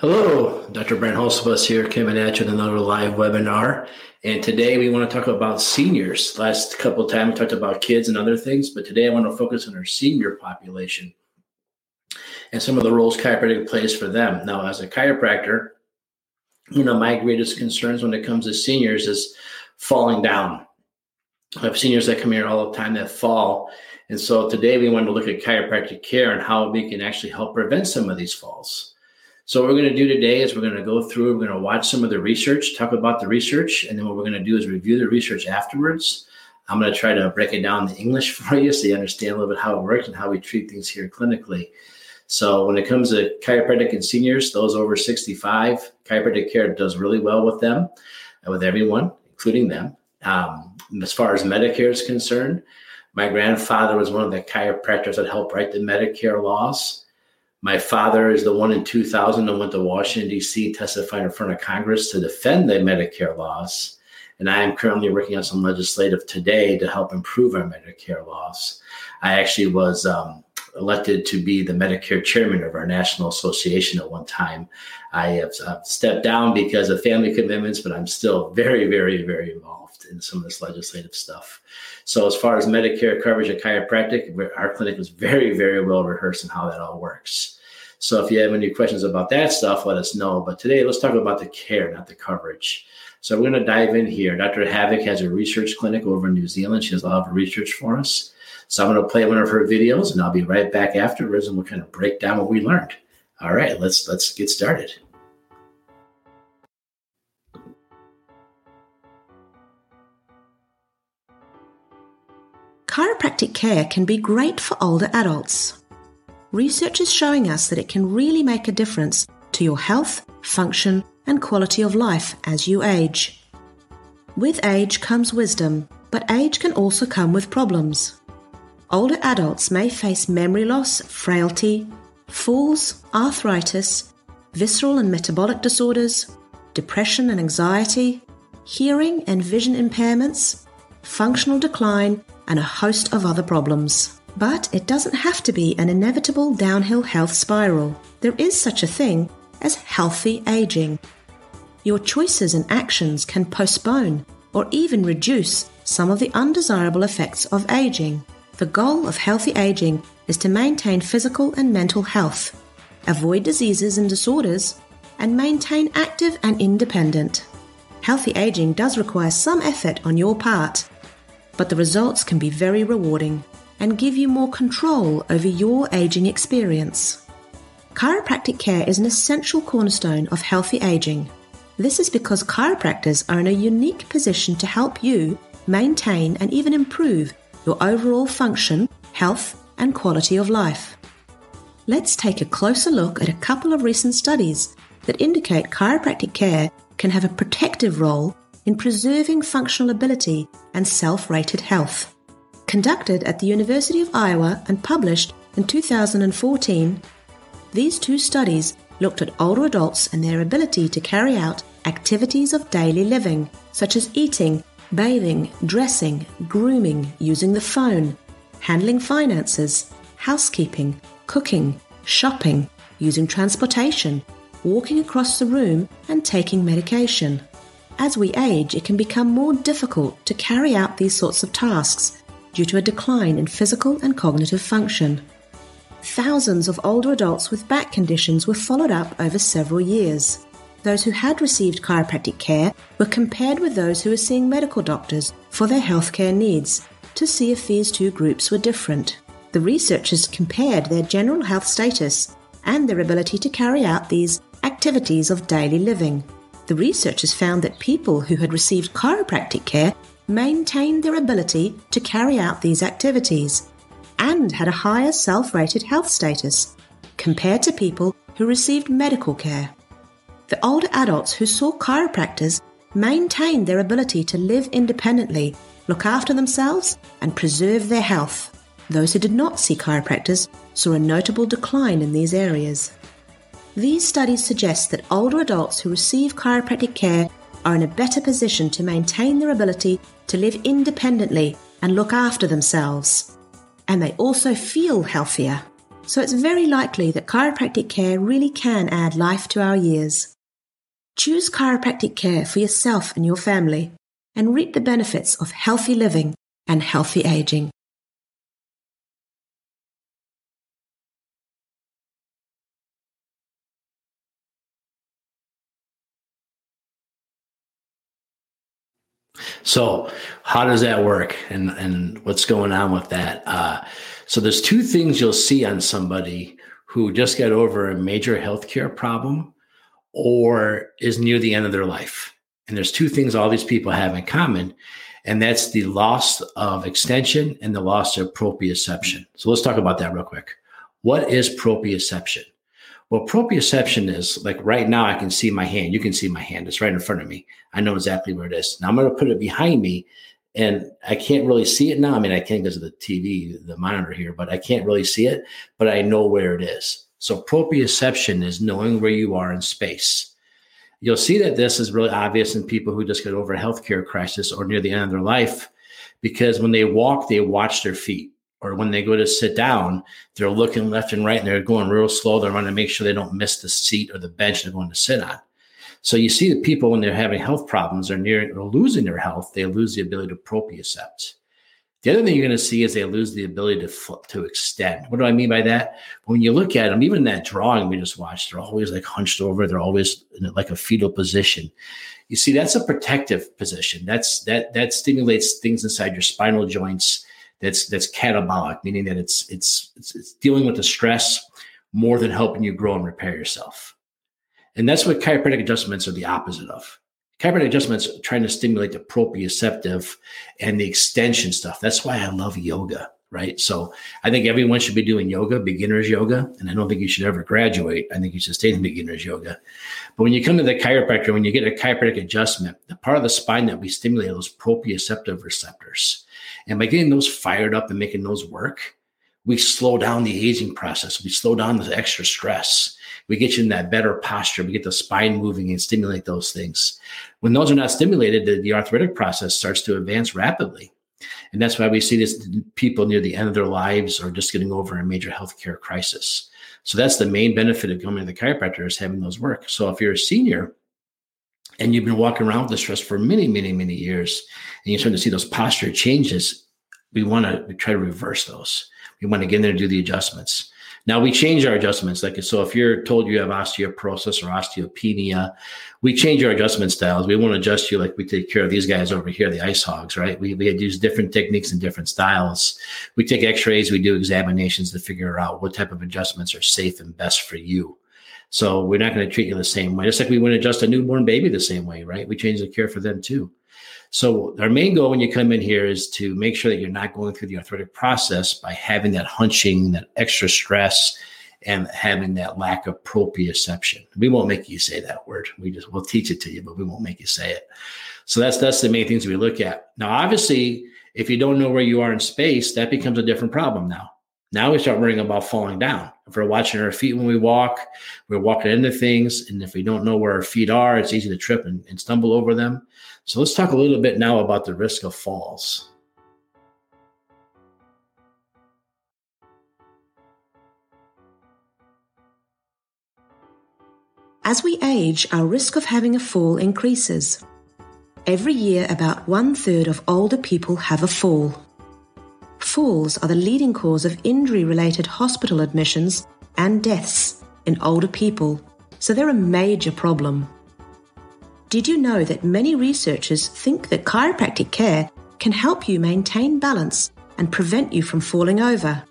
Hello, Dr. Brent Holzfuss here, coming at you with another live webinar. And today we want to talk about seniors. Last couple of times we talked about kids and other things, but today I want to focus on our senior population and some of the roles chiropractic plays for them. Now, as a chiropractor, you know, my greatest concerns when it comes to seniors is falling down. I have seniors that come here all the time that fall. And so today we want to look at chiropractic care and how we can actually help prevent some of these falls. So what we're going to do today is we're going to go through, we're going to watch some of the research, talk about the research, and then what we're going to do is review the research afterwards. I'm going to try to break it down in English for you so you understand a little bit how it works and how we treat things here clinically. So when it comes to chiropractic and seniors, those over 65, chiropractic care does really well with them and with everyone, including them. Um, as far as Medicare is concerned, my grandfather was one of the chiropractors that helped write the Medicare laws. My father is the one in 2000 that went to Washington, D.C., testified in front of Congress to defend the Medicare laws. And I am currently working on some legislative today to help improve our Medicare laws. I actually was um, elected to be the Medicare chairman of our national association at one time. I have stepped down because of family commitments, but I'm still very, very, very involved in some of this legislative stuff. So, as far as Medicare coverage at chiropractic, our clinic was very, very well rehearsed in how that all works. So, if you have any questions about that stuff, let us know. But today, let's talk about the care, not the coverage. So, we're going to dive in here. Dr. Haavik has a research clinic over in New Zealand. She has a lot of research for us. So I'm going to play one of her videos, and I'll be right back afterwards, and we'll kind of break down what we learned. All right, let's let's get started. Chiropractic care can be great for older adults. Research is showing us that it can really make a difference to your health, function, and quality of life as you age. With age comes wisdom, but age can also come with problems. Older adults may face memory loss, frailty, falls, arthritis, visceral and metabolic disorders, depression and anxiety, hearing and vision impairments, functional decline, and a host of other problems. But it doesn't have to be an inevitable downhill health spiral. There is such a thing as healthy aging. Your choices and actions can postpone or even reduce some of the undesirable effects of aging. The goal of healthy aging is to maintain physical and mental health, avoid diseases and disorders, and maintain active and independent. Healthy aging does require some effort on your part, but the results can be very rewarding and give you more control over your aging experience. Chiropractic care is an essential cornerstone of healthy aging. This is because chiropractors are in a unique position to help you maintain and even improve your overall function, health, and quality of life. Let's take a closer look at a couple of recent studies that indicate chiropractic care can have a protective role in preserving functional ability and self rated health. Conducted at the University of Iowa and published in 2014, these two studies looked at older adults and their ability to carry out activities of daily living, such as eating bathing, dressing, grooming, using the phone, handling finances, housekeeping, cooking, shopping, using transportation, walking across the room, and taking medication. As we age, it can become more difficult to carry out these sorts of tasks due to a decline in physical and cognitive function. Thousands of older adults with back conditions were followed up over several years. Those who had received chiropractic care were compared with those who were seeing medical doctors for their healthcare needs to see if these two groups were different. The researchers compared their general health status and their ability to carry out these activities of daily living. The researchers found that people who had received chiropractic care maintained their ability to carry out these activities and had a higher self rated health status compared to people who received medical care the older adults who saw chiropractors maintained their ability to live independently, look after themselves, and preserve their health. Those who did not see chiropractors saw a notable decline in these areas. These studies suggest that older adults who receive chiropractic care are in a better position to maintain their ability to live independently and look after themselves. And they also feel healthier. So it's very likely that chiropractic care really can add life to our years. Choose chiropractic care for yourself and your family and reap the benefits of healthy living and healthy aging. So, how does that work, and and what's going on with that? Uh, so, there's two things you'll see on somebody who just got over a major healthcare problem or is near the end of their life. And there's two things all these people have in common, and that's the loss of extension and the loss of proprioception. So let's talk about that real quick. What is proprioception? Well, proprioception is like right now, I can see my hand. You can see my hand. It's right in front of me. I know exactly where it is. Now I'm going to put it behind me and I can't really see it now. I mean, I can because of the TV, the monitor here, but I can't really see it, but I know where it is. So proprioception is knowing where you are in space. You'll see that this is really obvious in people who just get over a healthcare crisis or near the end of their life, because when they walk, they watch their feet or when they go to sit down, they're looking left and right and they're going real slow. They're trying to make sure they don't miss the seat or the bench they're going to sit on. So you see that people, when they're having health problems or near or losing their health, they lose the ability to propriocept. The other thing you're going to see is they lose the ability to flip, to extend. What do I mean by that? When you look at them, even that drawing we just watched, they're always like hunched over. They're always in like a fetal position. You see, that's a protective position. That's that that stimulates things inside your spinal joints that's that's catabolic, meaning that it's, it's it's it's, dealing with the stress more than helping you grow and repair yourself. And that's what chiropractic adjustments are the opposite of. Chiropractic adjustments trying to stimulate the proprioceptive and the extension stuff. That's why I love yoga, right? So I think everyone should be doing yoga, beginners yoga, and I don't think you should ever graduate. I think you should stay in beginners yoga. But when you come to the chiropractor, when you get a chiropractic adjustment, the part of the spine that we stimulate those proprioceptive receptors. And by getting those fired up and making those work, we slow down the aging process. We slow down the extra stress. We get you in that better posture. We get the spine moving and stimulate those things. When those are not stimulated, the, the arthritic process starts to advance rapidly. And that's why we see this people near the end of their lives or just getting over a major healthcare crisis. So that's the main benefit of coming to the chiropractor is having those work. So if you're a senior and you've been walking around with the stress for many, many, many years, and you start to see those posture changes, we want to try to reverse those. We want to get in there and do the adjustments. Now we change our adjustments. Like so, if you're told you have osteoporosis or osteopenia, we change our adjustment styles. We won't adjust you like we take care of these guys over here, the ice hogs, right? We we use different techniques and different styles. We take X-rays, we do examinations to figure out what type of adjustments are safe and best for you. So we're not going to treat you the same way. Just like we wouldn't adjust a newborn baby the same way, right? We change the care for them too. So our main goal when you come in here is to make sure that you're not going through the arthritic process by having that hunching, that extra stress, and having that lack of proprioception. We won't make you say that word. We just we'll teach it to you, but we won't make you say it. So that's that's the main things we look at. Now, obviously, if you don't know where you are in space, that becomes a different problem now. Now we start worrying about falling down. If we're watching our feet when we walk, we're walking into things. And if we don't know where our feet are, it's easy to trip and, and stumble over them. So let's talk a little bit now about the risk of falls. As we age, our risk of having a fall increases. Every year, about one third of older people have a fall. Falls are the leading cause of injury related hospital admissions and deaths in older people, so they're a major problem. Did you know that many researchers think that chiropractic care can help you maintain balance and prevent you from falling over?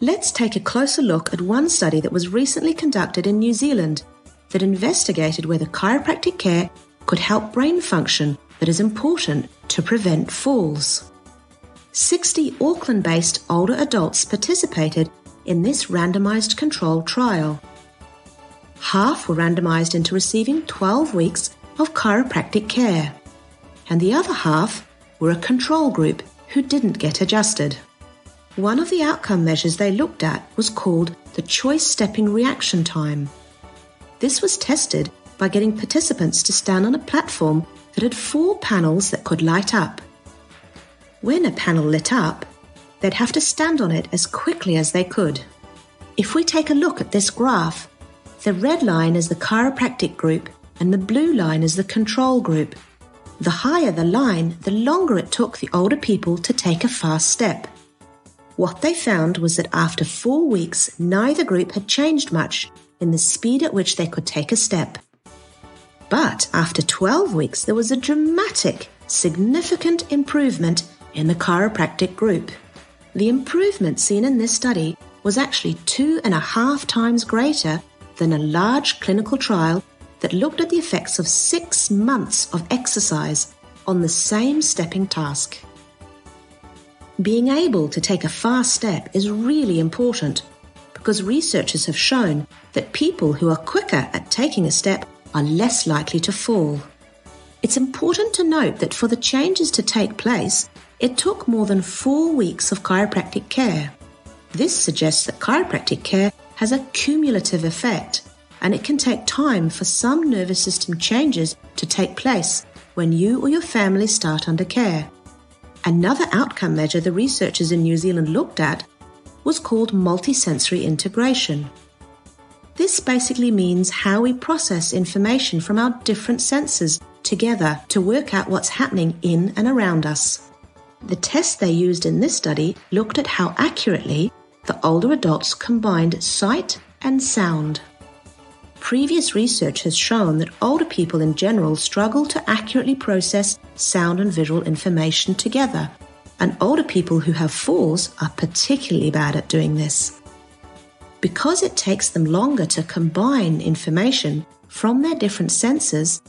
Let's take a closer look at one study that was recently conducted in New Zealand that investigated whether chiropractic care could help brain function that is important to prevent falls. 60 Auckland based older adults participated in this randomized control trial half were randomized into receiving 12 weeks of chiropractic care, and the other half were a control group who didn't get adjusted. One of the outcome measures they looked at was called the choice stepping reaction time. This was tested by getting participants to stand on a platform that had four panels that could light up. When a panel lit up, they'd have to stand on it as quickly as they could. If we take a look at this graph, the red line is the chiropractic group and the blue line is the control group. The higher the line, the longer it took the older people to take a fast step. What they found was that after four weeks, neither group had changed much in the speed at which they could take a step. But after 12 weeks, there was a dramatic, significant improvement in the chiropractic group. The improvement seen in this study was actually two and a half times greater than a large clinical trial that looked at the effects of six months of exercise on the same stepping task. Being able to take a fast step is really important because researchers have shown that people who are quicker at taking a step are less likely to fall. It's important to note that for the changes to take place, it took more than four weeks of chiropractic care. This suggests that chiropractic care has a cumulative effect, and it can take time for some nervous system changes to take place when you or your family start under care. Another outcome measure the researchers in New Zealand looked at was called multisensory integration. This basically means how we process information from our different senses together to work out what's happening in and around us. The test they used in this study looked at how accurately the older adults combined sight and sound. Previous research has shown that older people in general struggle to accurately process sound and visual information together, and older people who have falls are particularly bad at doing this. Because it takes them longer to combine information from their different senses,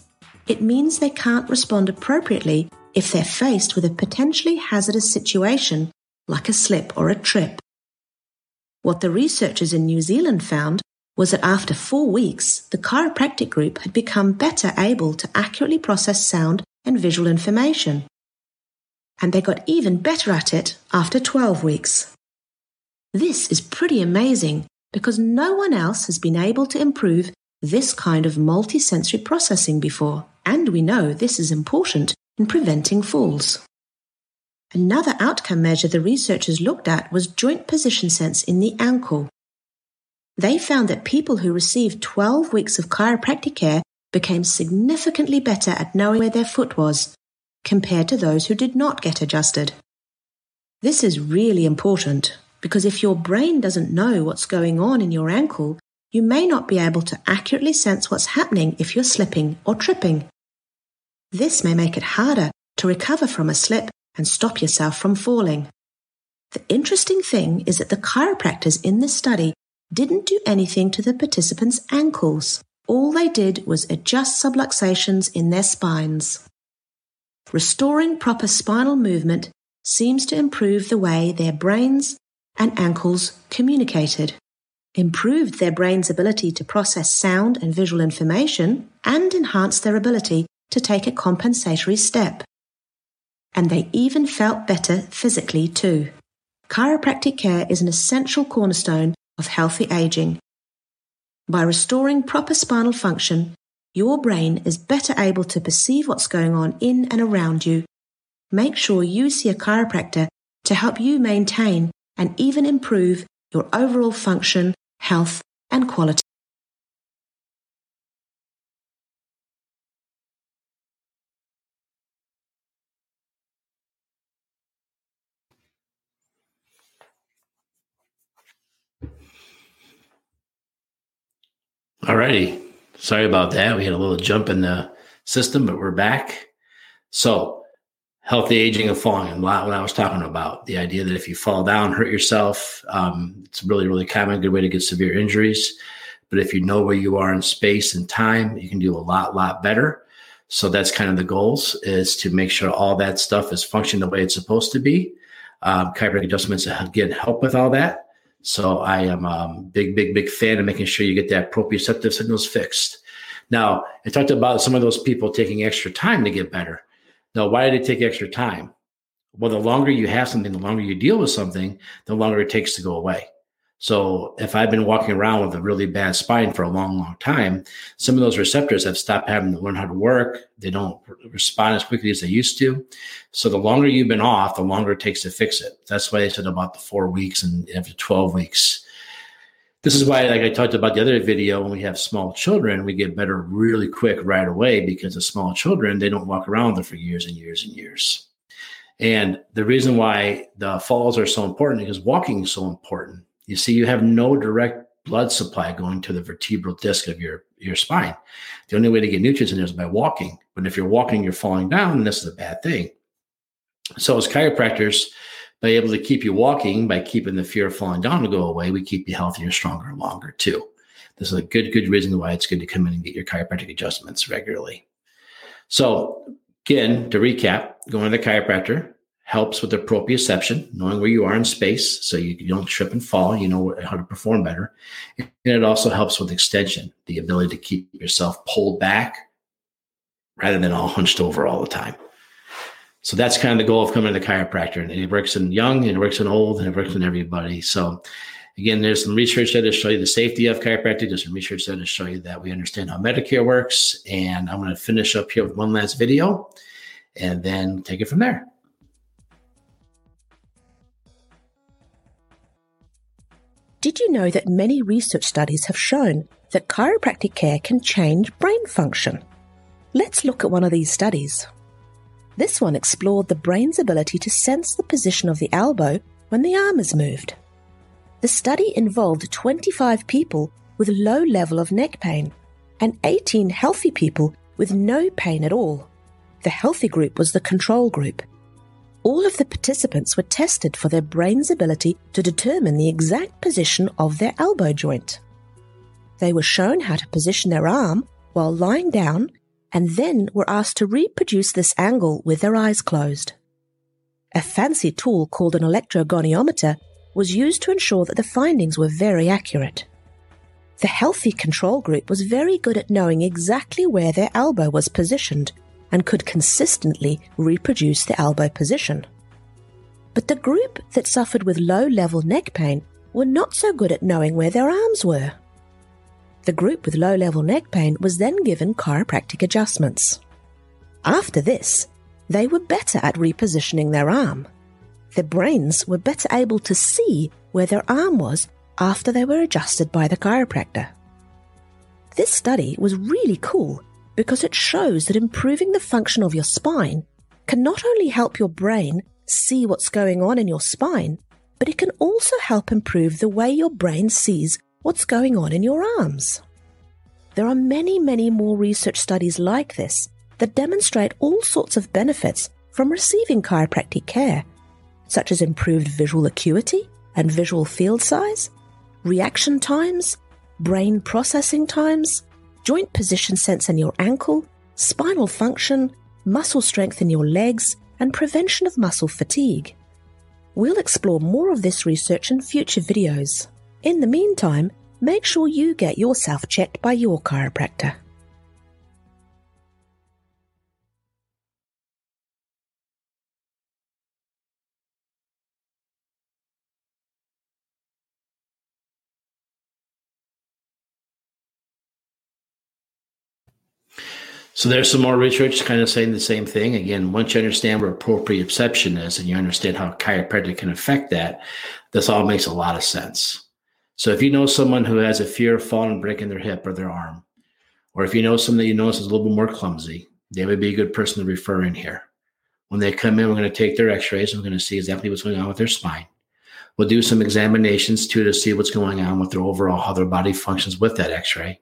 it means they can't respond appropriately if they're faced with a potentially hazardous situation like a slip or a trip. What the researchers in New Zealand found was that after four weeks, the chiropractic group had become better able to accurately process sound and visual information. And they got even better at it after 12 weeks. This is pretty amazing because no one else has been able to improve this kind of multisensory processing before, and we know this is important in preventing falls. Another outcome measure the researchers looked at was joint position sense in the ankle. They found that people who received 12 weeks of chiropractic care became significantly better at knowing where their foot was compared to those who did not get adjusted. This is really important because if your brain doesn't know what's going on in your ankle, you may not be able to accurately sense what's happening if you're slipping or tripping. This may make it harder to recover from a slip and stop yourself from falling. The interesting thing is that the chiropractors in this study didn't do anything to the participants' ankles. All they did was adjust subluxations in their spines. Restoring proper spinal movement seems to improve the way their brains and ankles communicated, improved their brain's ability to process sound and visual information, and enhanced their ability to take a compensatory step and they even felt better physically too. Chiropractic care is an essential cornerstone of healthy aging. By restoring proper spinal function, your brain is better able to perceive what's going on in and around you. Make sure you see a chiropractor to help you maintain and even improve your overall function, health, and quality. Alrighty. Sorry about that. We had a little jump in the system, but we're back. So, healthy aging and falling, what I was talking about the idea that if you fall down, hurt yourself, um, it's really, really common, good way to get severe injuries. But if you know where you are in space and time, you can do a lot, lot better. So that's kind of the goals is to make sure all that stuff is functioning the way it's supposed to be. Um, chiropractic adjustments again help with all that. So I am a um, big, big, big fan of making sure you get that proprioceptive signals fixed. Now, I talked about some of those people taking extra time to get better. Now, why did they take extra time? Well, the longer you have something, the longer you deal with something, the longer it takes to go away. So if I've been walking around with a really bad spine for a long, long time, some of those receptors have stopped having to learn how to work. They don't respond as quickly as they used to. So the longer you've been off, the longer it takes to fix it. That's why I said about the four weeks and after 12 weeks. This is why, like I talked about the other video, when we have small children, we get better really quick right away because the small children, they don't walk around there for years and years and years. And the reason why the falls are so important is walking is so important. You see, you have no direct blood supply going to the vertebral disc of your, your spine. The only way to get nutrients in there is by walking. But if you're walking, you're falling down, and this is a bad thing. So as chiropractors, by able to keep you walking, by keeping the fear of falling down to go away, we keep you healthier, stronger, longer too. This is a good, good reason why it's good to come in and get your chiropractic adjustments regularly. So again, to recap, going to the chiropractor helps with the proprioception, knowing where you are in space so you, don't trip and fall, you know how to perform better. And it also helps with extension, the ability to keep yourself pulled back rather than all hunched over all the time. So that's kind of the goal of coming to the chiropractor. And it works in young, and it works in old, and it works in everybody. So again, there's some research there to show you the safety of chiropractic. There's some research there to show you that we understand how Medicare works. And I'm going to finish up here with one last video and then take it from there. Did you know that many research studies have shown that chiropractic care can change brain function? Let's look at one of these studies. This one explored the brain's ability to sense the position of the elbow when the arm is moved. The study involved 25 people with low level of neck pain and 18 healthy people with no pain at all. The healthy group was the control group. All of the participants were tested for their brain's ability to determine the exact position of their elbow joint. They were shown how to position their arm while lying down and then were asked to reproduce this angle with their eyes closed. A fancy tool called an electrogoniometer was used to ensure that the findings were very accurate. The healthy control group was very good at knowing exactly where their elbow was positioned and could consistently reproduce the elbow position. But the group that suffered with low level neck pain were not so good at knowing where their arms were. The group with low level neck pain was then given chiropractic adjustments. After this, they were better at repositioning their arm. Their brains were better able to see where their arm was after they were adjusted by the chiropractor. This study was really cool because it shows that improving the function of your spine can not only help your brain see what's going on in your spine, but it can also help improve the way your brain sees what's going on in your arms. There are many, many more research studies like this that demonstrate all sorts of benefits from receiving chiropractic care, such as improved visual acuity and visual field size, reaction times, brain processing times, joint position sense in your ankle, spinal function, muscle strength in your legs, and prevention of muscle fatigue. We'll explore more of this research in future videos. In the meantime, make sure you get yourself checked by your chiropractor. So there's some more research kind of saying the same thing. Again, once you understand where proprioception is and you understand how chiropractic can affect that, this all makes a lot of sense. So if you know someone who has a fear of falling and breaking their hip or their arm, or if you know someone that you notice is a little bit more clumsy, they would be a good person to refer in here. When they come in, we're going to take their x-rays and we're going to see exactly what's going on with their spine. We'll do some examinations too to see what's going on with their overall, how their body functions with that x-ray.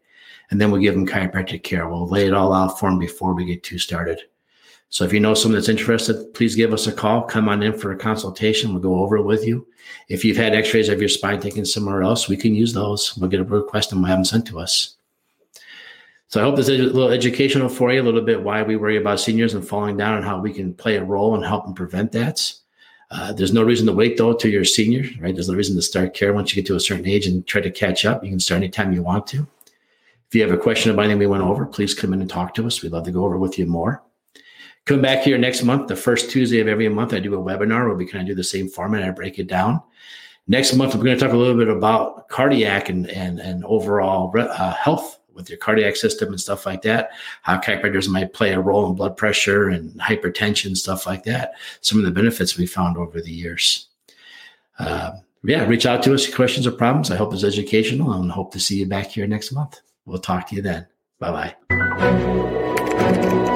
And then we'll give them chiropractic care. We'll lay it all out for them before we get too started. So if you know someone that's interested, please give us a call. Come on in for a consultation. We'll go over it with you. If you've had x-rays of your spine taken somewhere else, we can use those. We'll get a request and we'll have them sent to us. So I hope this is a little educational for you, a little bit why we worry about seniors and falling down and how we can play a role and help and prevent that. Uh, there's no reason to wait though till you're a senior, right? There's no reason to start care once you get to a certain age and try to catch up. You can start anytime you want to. If you have a question about anything we went over, please come in and talk to us. We'd love to go over with you more. Come back here next month, the first Tuesday of every month. I do a webinar where we kind of do the same format. And I break it down. Next month, we're going to talk a little bit about cardiac and and and overall uh, health with your cardiac system and stuff like that. How chiropractors might play a role in blood pressure and hypertension, stuff like that. Some of the benefits we found over the years. Uh, yeah, reach out to us, questions or problems. I hope it's educational and hope to see you back here next month. We'll talk to you then. Bye bye.